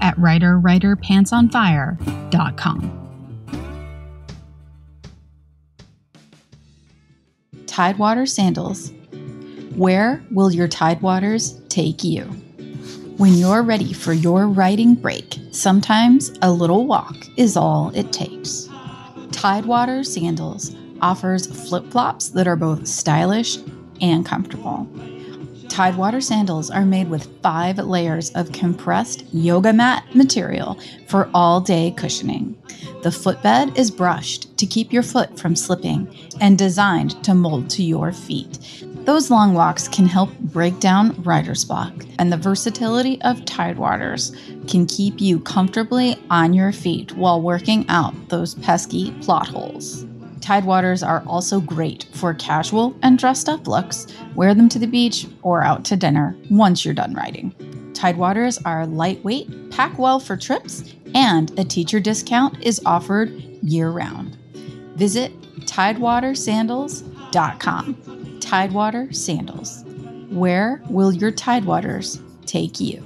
at writerwriterpantsonfire.com. Tidewater Sandals. Where will your Tidewaters take you? When you're ready for your writing break, sometimes a little walk is all it takes. Tidewater Sandals offers flip flops that are both stylish and comfortable. Tidewater sandals are made with five layers of compressed yoga mat material for all day cushioning. The footbed is brushed to keep your foot from slipping and designed to mold to your feet. Those long walks can help break down writer's block, and the versatility of Tidewaters can keep you comfortably on your feet while working out those pesky plot holes. Tidewaters are also great for casual and dressed up looks. Wear them to the beach or out to dinner once you're done riding. Tidewaters are lightweight, pack well for trips, and a teacher discount is offered year round. Visit tidewatersandals.com. Tidewater Sandals. Where will your Tidewaters take you?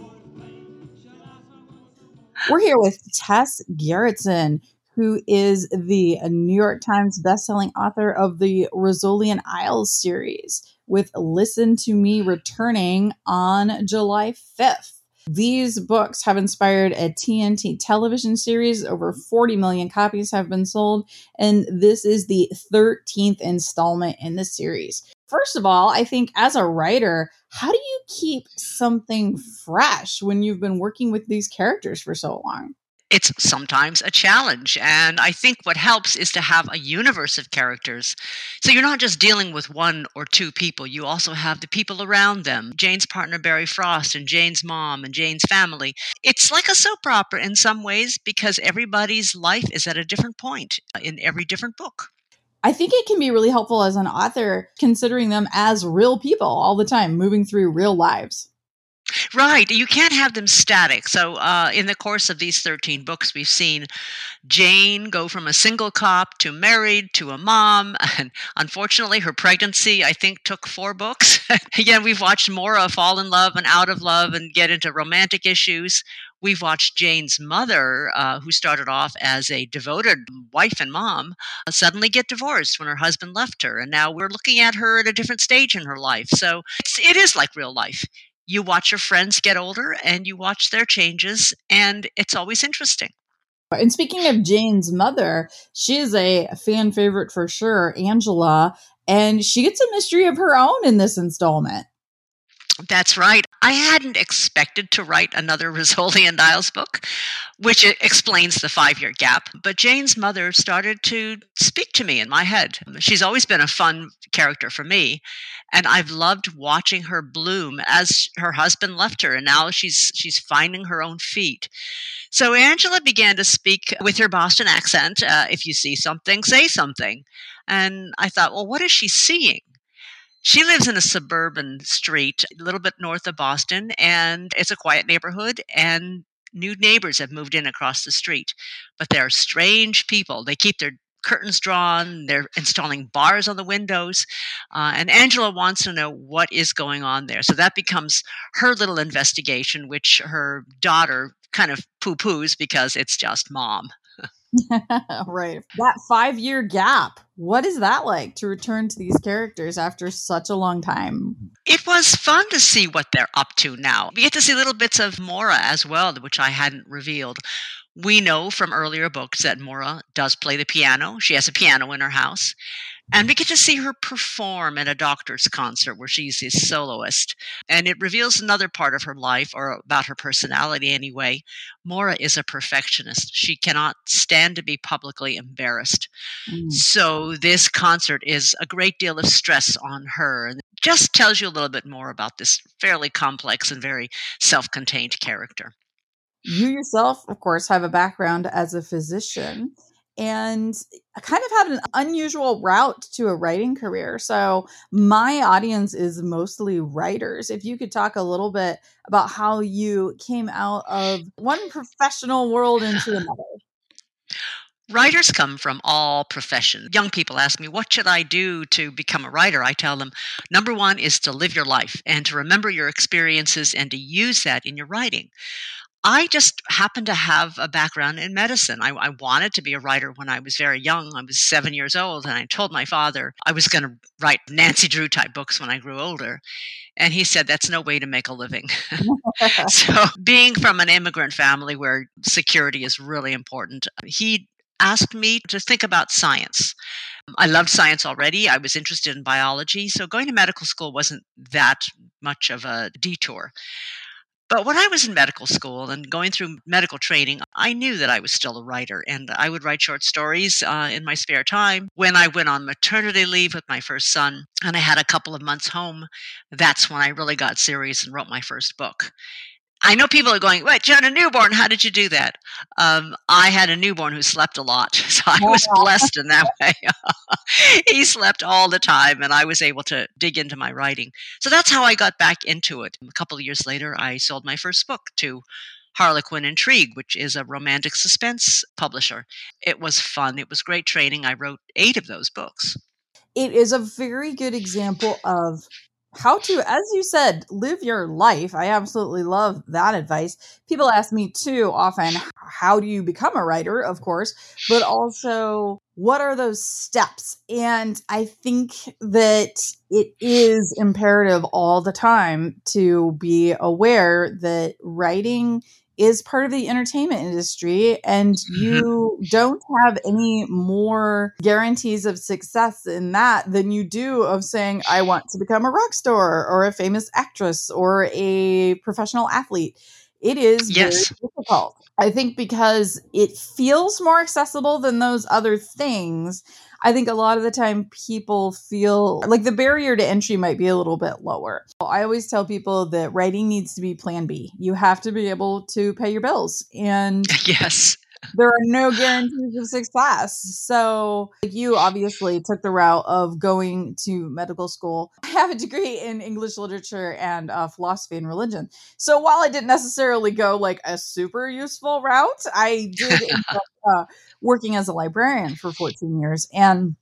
We're here with Tess Gerritsen, who is the New York Times bestselling author of the Rizzoli and Isles series, with Listen to Me returning on July 5th. These books have inspired a TNT television series. Over 40 million copies have been sold, and this is the 13th installment in the series. First of all, I think as a writer, how do you keep something fresh when you've been working with these characters for so long? It's sometimes a challenge. And I think what helps is to have a universe of characters. So you're not just dealing with one or two people, you also have the people around them Jane's partner, Barry Frost, and Jane's mom, and Jane's family. It's like a soap opera in some ways because everybody's life is at a different point in every different book. I think it can be really helpful as an author considering them as real people all the time, moving through real lives. Right. You can't have them static. So, uh, in the course of these 13 books, we've seen Jane go from a single cop to married to a mom. And unfortunately, her pregnancy, I think, took four books. Again, we've watched Maura fall in love and out of love and get into romantic issues. We've watched Jane's mother, uh, who started off as a devoted wife and mom, uh, suddenly get divorced when her husband left her. And now we're looking at her at a different stage in her life. So, it's, it is like real life you watch your friends get older and you watch their changes, and it's always interesting. And speaking of Jane's mother, she is a fan favorite for sure, Angela, and she gets a mystery of her own in this installment. That's right. I hadn't expected to write another Rizzoli and Isles book, which explains the five year gap. But Jane's mother started to speak to me in my head. She's always been a fun character for me. And I've loved watching her bloom as her husband left her. And now she's, she's finding her own feet. So Angela began to speak with her Boston accent. Uh, if you see something, say something. And I thought, well, what is she seeing? She lives in a suburban street, a little bit north of Boston, and it's a quiet neighborhood. And new neighbors have moved in across the street, but they're strange people. They keep their curtains drawn, they're installing bars on the windows. Uh, and Angela wants to know what is going on there. So that becomes her little investigation, which her daughter kind of poo poos because it's just mom. right. That five year gap. What is that like to return to these characters after such a long time? It was fun to see what they're up to now. We get to see little bits of Maura as well, which I hadn't revealed. We know from earlier books that Maura does play the piano. She has a piano in her house. And we get to see her perform at a doctor's concert where she's a soloist. And it reveals another part of her life, or about her personality anyway. Maura is a perfectionist. She cannot stand to be publicly embarrassed. Mm. So this concert is a great deal of stress on her. And just tells you a little bit more about this fairly complex and very self contained character. You yourself, of course, have a background as a physician and kind of had an unusual route to a writing career. So, my audience is mostly writers. If you could talk a little bit about how you came out of one professional world into another. Writers come from all professions. Young people ask me, What should I do to become a writer? I tell them, Number one is to live your life and to remember your experiences and to use that in your writing. I just happened to have a background in medicine. I, I, wanted to be a writer when I was very young. I was seven years old, and I told my father I was going to write Nancy Drew type books when I grew older. And he said, That's no way to make a living. so, being from an immigrant family where security is really important, he asked me to think about science. I loved science already. I was interested in biology. So, going to medical school wasn't that much of a detour. But when I was in medical school and going through medical training, I knew that I was still a writer and I would write short stories uh, in my spare time. When I went on maternity leave with my first son and I had a couple of months home, that's when I really got serious and wrote my first book. I know people are going, "What, Jen, a newborn? How did you do that?" Um, I had a newborn who slept a lot, so I was blessed in that way. he slept all the time, and I was able to dig into my writing. So that's how I got back into it. A couple of years later, I sold my first book to Harlequin Intrigue, which is a romantic suspense publisher. It was fun. It was great training. I wrote eight of those books. It is a very good example of how to, as you said, live your life. I absolutely love that advice. People ask me too often, how do you become a writer, of course, but also what are those steps? And I think that it is imperative all the time to be aware that writing is part of the entertainment industry and mm-hmm. you don't have any more guarantees of success in that than you do of saying i want to become a rock star or a famous actress or a professional athlete it is yes. very difficult i think because it feels more accessible than those other things I think a lot of the time people feel like the barrier to entry might be a little bit lower. I always tell people that writing needs to be plan B. You have to be able to pay your bills. And yes there are no guarantees of success. So you obviously took the route of going to medical school. I have a degree in English literature and uh, philosophy and religion. So while I didn't necessarily go like a super useful route, I did end up uh, working as a librarian for 14 years, and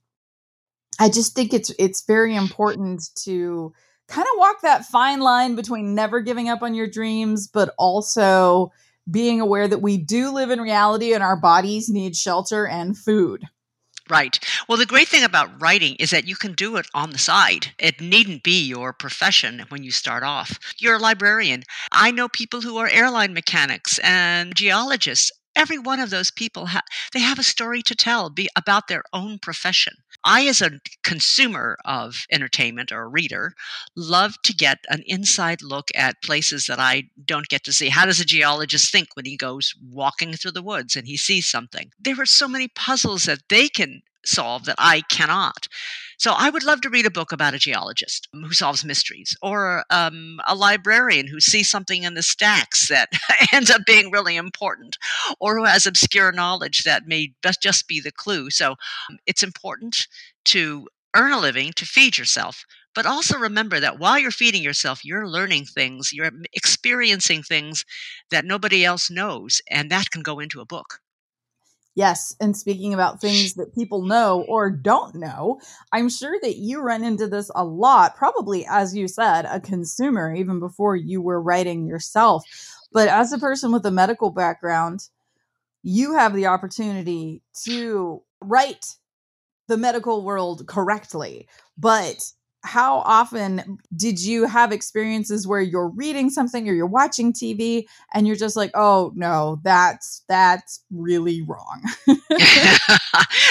I just think it's it's very important to kind of walk that fine line between never giving up on your dreams, but also being aware that we do live in reality and our bodies need shelter and food. Right. Well, the great thing about writing is that you can do it on the side. It needn't be your profession when you start off. You're a librarian. I know people who are airline mechanics and geologists. Every one of those people, ha- they have a story to tell be about their own profession. I, as a consumer of entertainment or a reader, love to get an inside look at places that I don't get to see. How does a geologist think when he goes walking through the woods and he sees something? There are so many puzzles that they can solve that I cannot. So I would love to read a book about a geologist who solves mysteries, or um, a librarian who sees something in the stacks that ends up being really important, or who has obscure knowledge that may just be the clue. So um, it's important to earn a living to feed yourself. But also remember that while you're feeding yourself, you're learning things, you're experiencing things that nobody else knows, and that can go into a book. Yes, and speaking about things that people know or don't know, I'm sure that you run into this a lot, probably, as you said, a consumer, even before you were writing yourself. But as a person with a medical background, you have the opportunity to write the medical world correctly. But how often did you have experiences where you're reading something or you're watching TV and you're just like, "Oh no, that's that's really wrong."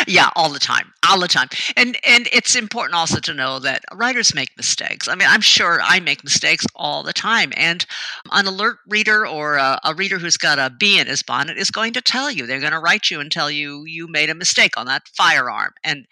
yeah, all the time. All the time. And and it's important also to know that writers make mistakes. I mean, I'm sure I make mistakes all the time and an alert reader or a, a reader who's got a bee in his bonnet is going to tell you. They're going to write you and tell you you made a mistake on that firearm. And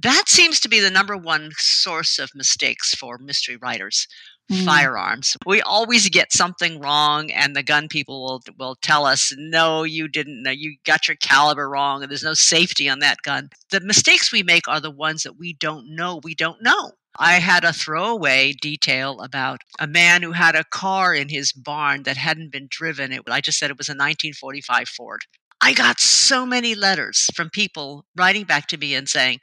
that seems to be the number one source of mistakes for mystery writers. mm. firearms. We always get something wrong, and the gun people will will tell us, "No, you didn't. No, you got your caliber wrong, and there's no safety on that gun." The mistakes we make are the ones that we don't know. We don't know. I had a throwaway detail about a man who had a car in his barn that hadn't been driven. It, I just said it was a 1945 Ford. I got so many letters from people writing back to me and saying,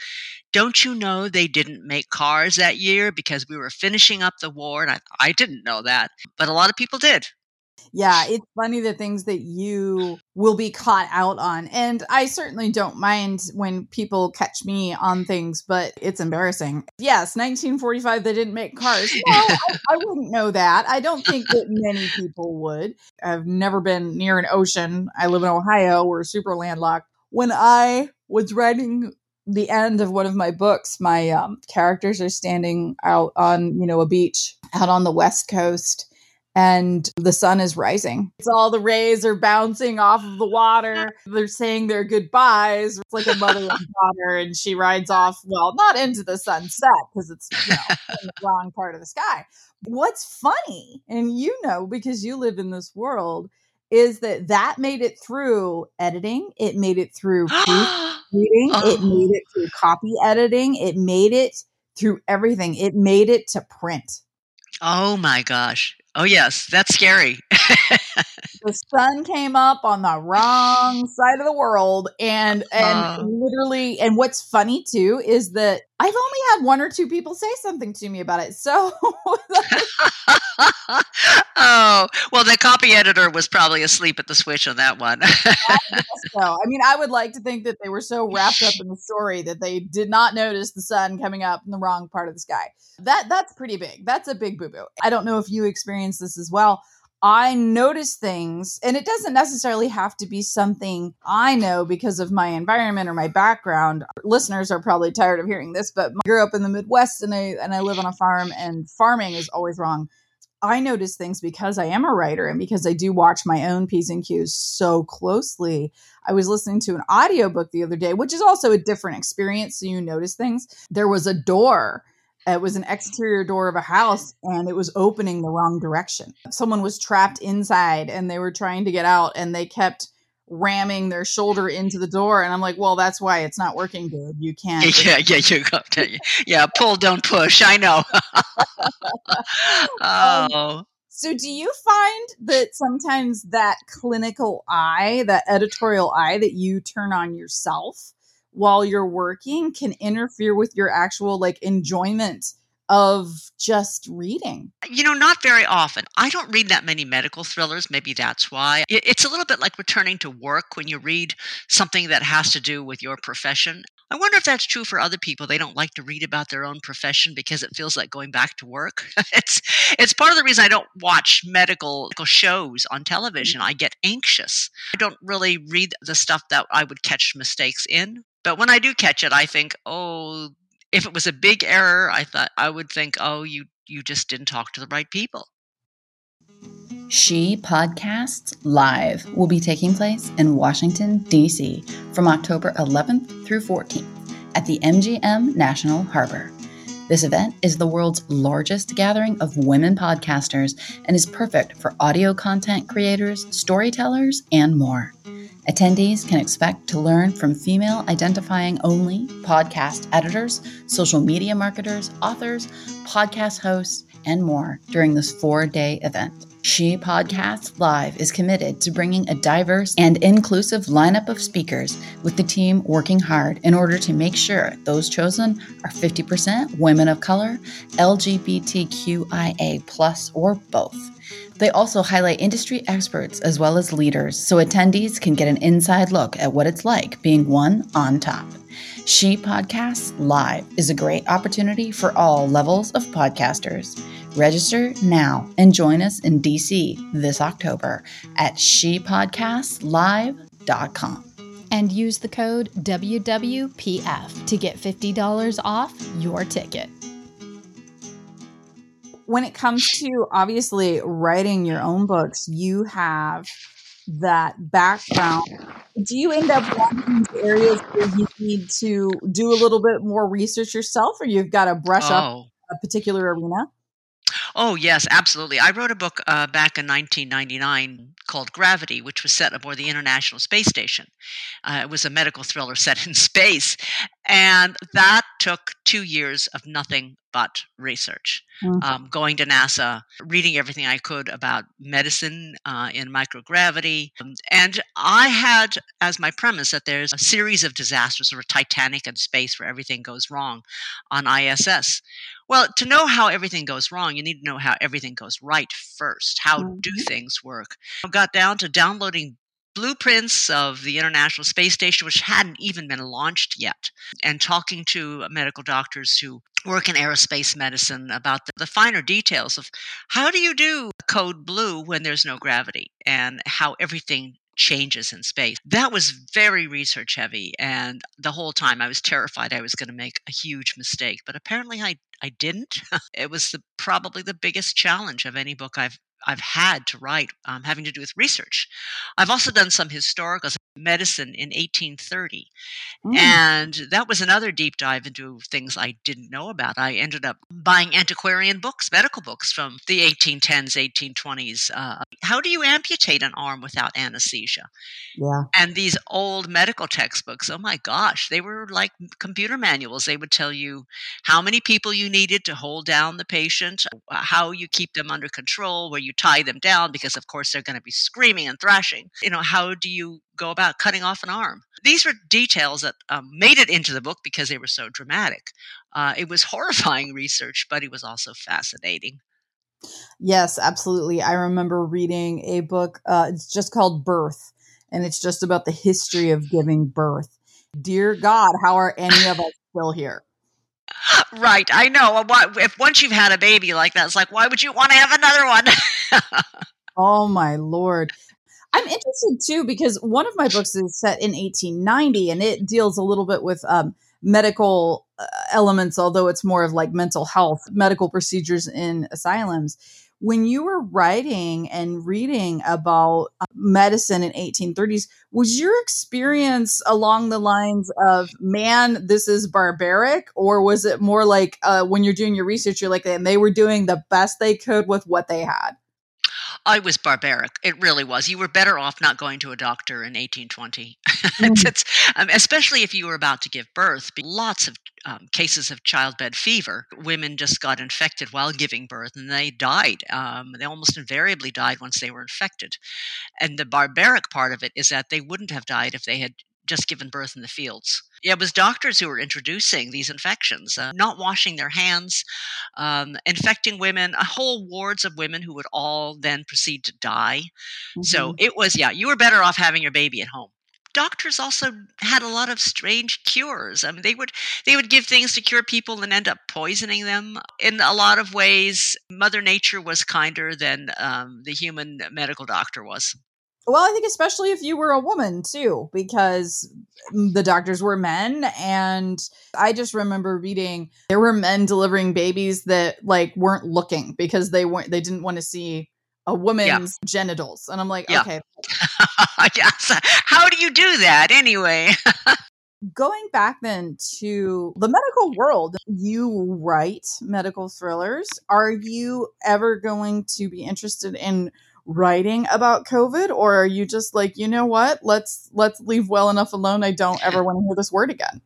Don't you know they didn't make cars that year because we were finishing up the war? And I, I didn't know that, but a lot of people did yeah, it's funny the things that you will be caught out on. And I certainly don't mind when people catch me on things, but it's embarrassing. Yes, 1945, they didn't make cars. No, I, I, wouldn't know that. I don't think that many people would. I've never been near an ocean. I live in Ohio. We're super landlocked. When I was writing the end of one of my books, my um, characters are standing out on, you know, a beach out on the West Coast and the sun is rising. It's all the rays are bouncing off of the water. They're saying their goodbyes. It's like a mother and daughter, and she rides off, well, not into the sunset because it's you know, in the wrong part of the sky. What's funny, and you know because you live in this world, is that that made it through editing. It made it through reading. Oh. Uh-huh. It made it through copy editing. It made it through everything. It made it to print. Oh my gosh. Oh yes, that's scary. the sun came up on the wrong side of the world and and uh, literally and what's funny too is that I've only had one or two people say something to me about it. So Oh, well the copy editor was probably asleep at the switch on that one. I so. I mean, I would like to think that they were so wrapped up in the story that they did not notice the sun coming up in the wrong part of the sky. That that's pretty big. That's a big boo-boo. I don't know if you experienced this as well I notice things, and it doesn't necessarily have to be something I know because of my environment or my background. Listeners are probably tired of hearing this, but I grew up in the Midwest and I and I live on a farm, and farming is always wrong. I notice things because I am a writer and because I do watch my own P's and Q's so closely. I was listening to an audiobook the other day, which is also a different experience. So you notice things. There was a door it was an exterior door of a house and it was opening the wrong direction. Someone was trapped inside and they were trying to get out and they kept ramming their shoulder into the door and I'm like, "Well, that's why it's not working good. You can't." Yeah, yeah, you go. Yeah, pull don't push. I know. Um, oh. so do you find that sometimes that clinical eye, that editorial eye that you turn on yourself while you're working can interfere with your actual like enjoyment of just reading? You know, not very often. I don't read that many medical thrillers. Maybe that's why. It's a little bit like returning to work when you read something that has to do with your profession. I wonder if that's true for other people. They don't like to read about their own profession because it feels like going back to work. it's it's part of the reason I don't watch medical shows on television. I get anxious. I don't really read the stuff that I would catch mistakes in. But when I do catch it, I think, oh, if it was a big error, I thought I would think, oh, you you just didn't talk to the right people. She Podcasts Live will be taking place in Washington, D.C. from October 11th through 14th at the MGM National Harbor. This event is the world's largest gathering of women podcasters and is perfect for audio content creators, storytellers, and more. Attendees can expect to learn from female identifying only podcast editors, social media marketers, authors, podcast hosts, and more during this four day event. She Podcasts Live is committed to bringing a diverse and inclusive lineup of speakers, with the team working hard in order to make sure those chosen are 50% women of color, LGBTQIA, or both. They also highlight industry experts as well as leaders so attendees can get an inside look at what it's like being one on top. She Podcasts Live is a great opportunity for all levels of podcasters. Register now and join us in DC this October at shepodcastslive.com. And use the code WWPF to get $50 off your ticket when it comes to obviously writing your own books, you have that background. Do you end up walking into areas where you need to do a little bit more research yourself, or you've got to brush oh. up a particular arena? Oh, yes, absolutely. I wrote a book uh, back in 1999 called Gravity, which was set aboard the International Space Station. Uh, it was a medical thriller set in space. And that took two years of nothing but research. Mm. Um, going to NASA, reading everything I could about medicine uh, in microgravity. Um, and I had as my premise that there's a series of disasters, sort of Titanic in space, where everything goes wrong on ISS. Well, to know how everything goes wrong, you need to know how everything goes right first. How do Mhm. things work? I got down to downloading blueprints of the International Space Station, which hadn't even been launched yet, and talking to medical doctors who work in aerospace medicine about the, the finer details of how do you do code blue when there's no gravity and how everything changes in space. That was very research heavy and the whole time I was terrified I was going to make a huge mistake, but apparently I I didn't. it was the, probably the biggest challenge of any book I've I've had to write, um, having to do with research. I've also done some historical medicine in 1830, Mm. and that was another deep dive into things I didn't know about. I ended up buying antiquarian books, medical books from the 1810s, 1820s. Uh, how do you amputate an arm without anesthesia? yeah. And these old medical textbooks, oh my gosh, they were like computer manuals. They would tell you how many people you needed to hold down the patient, uh, how you keep them under control, where you tie them down, because of course they're going to be screaming and thrashing. You know, how do you go about cutting off an arm? These were details that um, made it into the book because they were so dramatic. Uh, it was horrifying research, but it was also fascinating. Yes, absolutely. I remember reading a book. Uh, it's just called Birth, and it's just about the history of giving birth. Dear God, how are any of us still here? Right, I know. If once you've had a baby like that, it's like, why would you want to have another one? Oh my lord. I'm interested too because one of my books is set in 1890 and it deals a little bit with um, medical uh, elements, although it's more of like mental health, medical procedures in asylums. When you were writing and reading about uh, medicine in 1830s, was your experience along the lines of, man, this is barbaric? Or was it more like uh, when you're doing your research, you're like, and they were doing the best they could with what they had? I was barbaric. It really was. You were better off not going to a doctor in 1820, Mm. Um, especially if you were about to give birth. Lots of um, cases of childbed fever. Women just got infected while giving birth and they died. Um, they almost invariably died once they were infected. And the barbaric part of it is that they wouldn't have died if they had just given birth in the fields. It was doctors who were introducing these infections, uh, not washing their hands, um, infecting women, whole wards of women who would all then proceed to die. So Mhm. it was, yeah, you were better off having your baby at home. Doctors also had a lot of strange cures. I mean, they would they would give things to cure people and end up poisoning them. In a lot of ways, Mother Nature was kinder than um, the human medical doctor was. Well, I think especially if you were a woman too, because the doctors were men. And I just remember reading there were men delivering babies that like weren't looking because they weren't, they didn't want to see a woman's genitals. And I'm like, Yeah. okay, yes. How do you do that anyway? going back then to the medical world, you write medical thrillers. Are you ever going to be interested in writing about COVID or are you just like, you know what? Let's let's leave well enough alone. I don't ever want to hear this word again.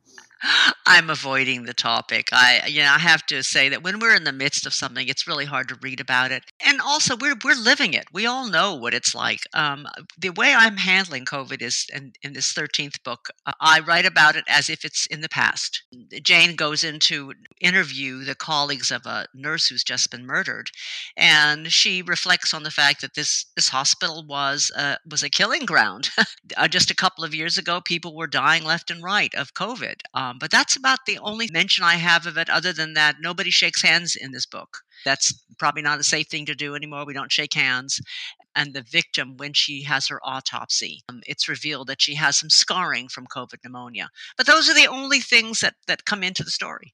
I'm avoiding the topic. I, you know, I have to say that when we're in the midst of something, it's really hard to read about it. And also, we're we're living it. We all know what it's like. Um, the way I'm handling COVID is, in, in this 13th book, uh, I write about it as if it's in the past. Jane goes in to interview the colleagues of a nurse who's just been murdered, and she reflects on the fact that this this hospital was uh, was a killing ground. uh, just a couple of years ago, people were dying left and right of COVID. Um, but that's about the only mention I have of it, other than that, nobody shakes hands in this book. That's probably not a safe thing to do anymore. We don't shake hands. And the victim, when she has her autopsy, um, it's revealed that she has some scarring from COVID pneumonia. But those are the only things that, that come into the story.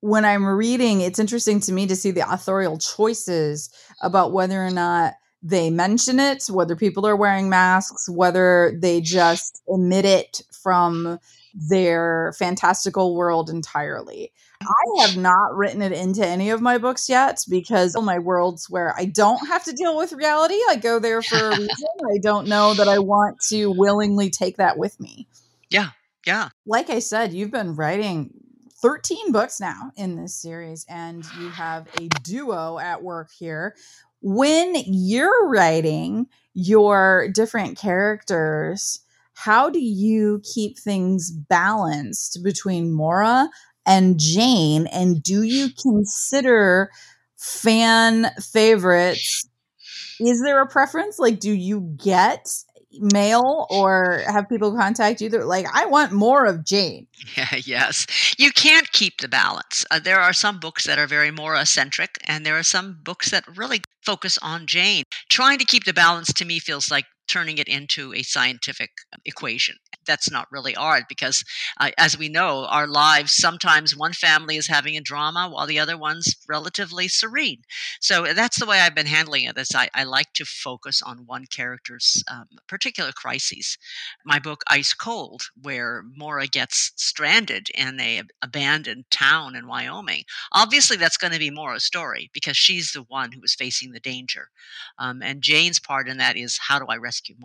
When I'm reading, it's interesting to me to see the authorial choices about whether or not they mention it, whether people are wearing masks, whether they just omit it from their fantastical world entirely. I have not written it into any of my books yet because all my worlds where I don't have to deal with reality, I go there for a reason. I don't know that I want to willingly take that with me. Yeah. Yeah. Like I said, you've been writing 13 books now in this series, and you have a duo at work here. When you're writing your different characters, how do you keep things balanced between Maura and Jane? And do you consider fan favorites? Is there a preference? Like, do you get mail or have people contact you that like i want more of jane yeah, yes you can't keep the balance uh, there are some books that are very maura centric and there are some books that really focus on jane trying to keep the balance to me feels like turning it into a scientific equation. That's not really art because, uh, as we know, our lives sometimes one family is having a drama while the other one's relatively serene. So that's the way I've been handling it. Is I, I like to focus on one character's um, particular crises. My book Ice Cold, where Maura gets stranded in a abandoned town in Wyoming. Obviously, that's going to be Maura's story because she's the one who is facing the danger, um, and Jane's part in that is how do I rescue rescue.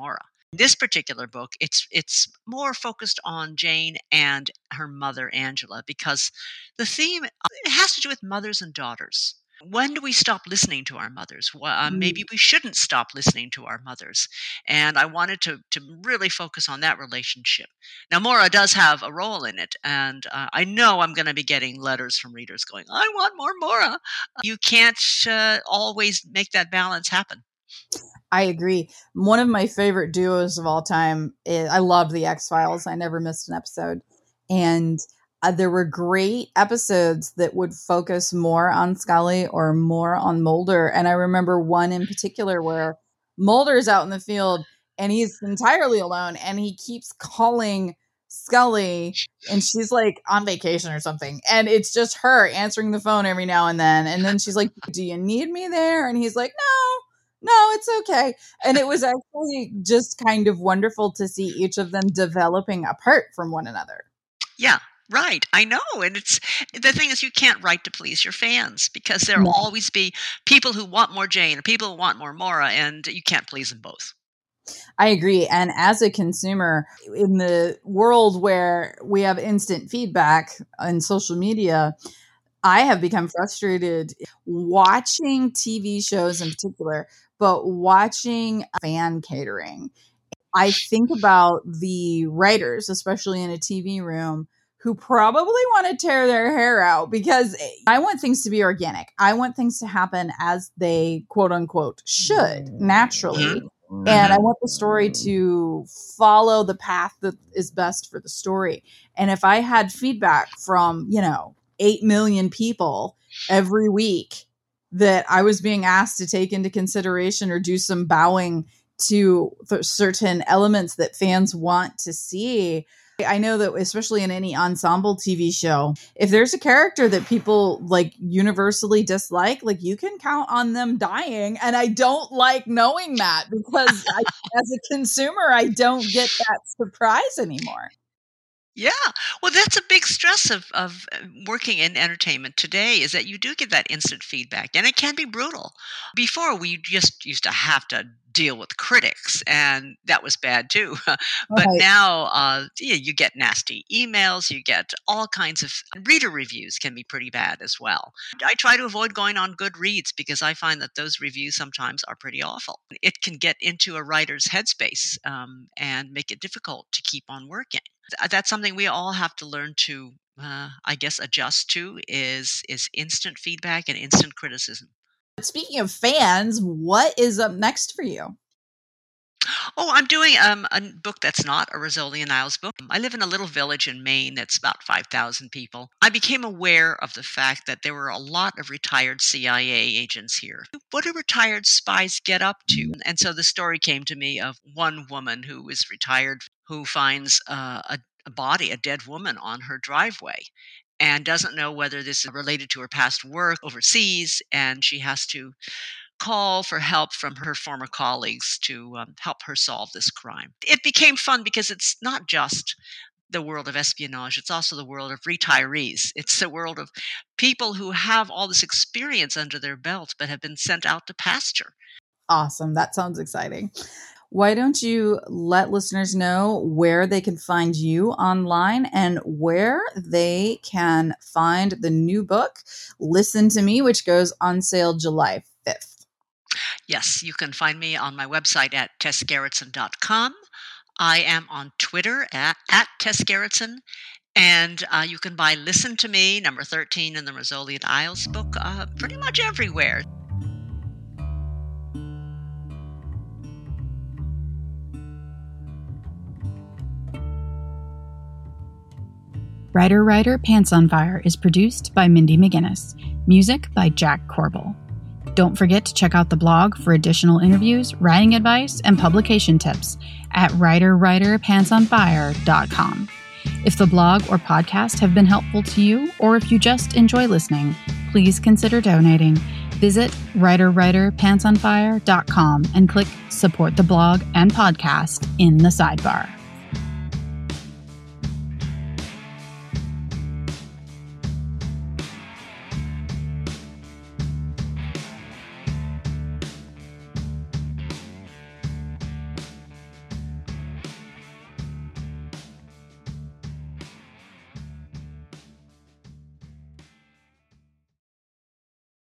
This particular book, it's it's more focused on Jane and her mother Angela because the theme uh, it has to do with mothers and daughters. When do we stop listening to our mothers? Well, uh, maybe we shouldn't stop listening to our mothers. And I wanted to, to really focus on that relationship. Now, Maura does have a role in it. And uh, I know I'm going to be getting letters from readers going, I want more Maura. You can't uh, always make that balance happen. I agree. One of my favorite duos of all time is I love the X Files. I never missed an episode. And uh, there were great episodes that would focus more on Scully or more on Mulder. And I remember one in particular where Mulder's out in the field and he's entirely alone and he keeps calling Scully and she's like on vacation or something. And it's just her answering the phone every now and then. And then she's like, Do you need me there? And he's like, No no, it's okay. And it was actually just kind of wonderful to see each of them developing apart from one another. Yeah, right. I know. And it's the thing is, you can't write to please your fans because there'll no. always be people who want more Jane people who want more Maura, and you can't please them both. I agree. And as a consumer, in the world where we have instant feedback on social media, I have become frustrated watching TV shows in particular but watching fan catering, I think about the writers, especially in a TV room, who probably want to tear their hair out because I want things to be organic. I want things to happen as they quote unquote should naturally. Mm-hmm. And I want the story to follow the path that is best for the story. And if I had feedback from, you know, 8 million people every week that I was being asked to take into consideration or do some bowing to certain elements that fans want to see. I know that especially in any ensemble TV show, if there's a character that people like universally dislike, like you can count on them dying. And I don't like knowing that because I, as a consumer, I don't get that surprise anymore. Yeah. Well, that's a big stress of, of uh, working in entertainment today is that you do get that instant feedback and it can be brutal. Before, we just used to have to deal with critics, and that was bad too. but right. now, uh, yeah, you get nasty emails, you get all kinds of reader reviews can be pretty bad as well. I try to avoid going on Goodreads because I find that those reviews sometimes are pretty awful. It can get into a writer's headspace um, and make it difficult to keep on working. That's something we all have to learn to uh, I guess adjust to is is instant feedback and instant criticism. Speaking of fans, what is up next for you? Oh, I'm doing um, a book that's not a and Isles book. I live in a little village in Maine that's about 5,000 people. I became aware of the fact that there were a lot of retired CIA agents here. What do retired spies get up to? And so the story came to me of one woman who is retired who finds uh, a, a body, a dead woman, on her driveway and doesn't know whether this is related to her past work overseas. And she has to call for help from her former colleagues to um, help her solve this crime. It became fun because it's not just the world of espionage. It's also the world of retirees. It's the world of people who have all this experience under their belt but have been sent out to pasture. Awesome. That sounds exciting. Why don't you let listeners know where they can find you online and where they can find the new book, Listen to Me, which goes on sale July 5th? Yes, you can find me on my website at tessgerritsen.com. I am on Twitter at, at Tess Gerritsen. And uh, you can buy Listen to Me, number 13 in the Rizzoli and Isles book, uh, pretty much everywhere. Writer Writer Pants on Fire is produced by Mindy McGinnis. Music by Jack Corbel. Don't forget to check out the blog for additional interviews, writing advice, and publication tips at writerwriterpantsonfire.com. If the blog or podcast have been helpful to you, or if you just enjoy listening, please consider donating. Visit writerwriterpantsonfire.com and click support the blog and podcast in the sidebar.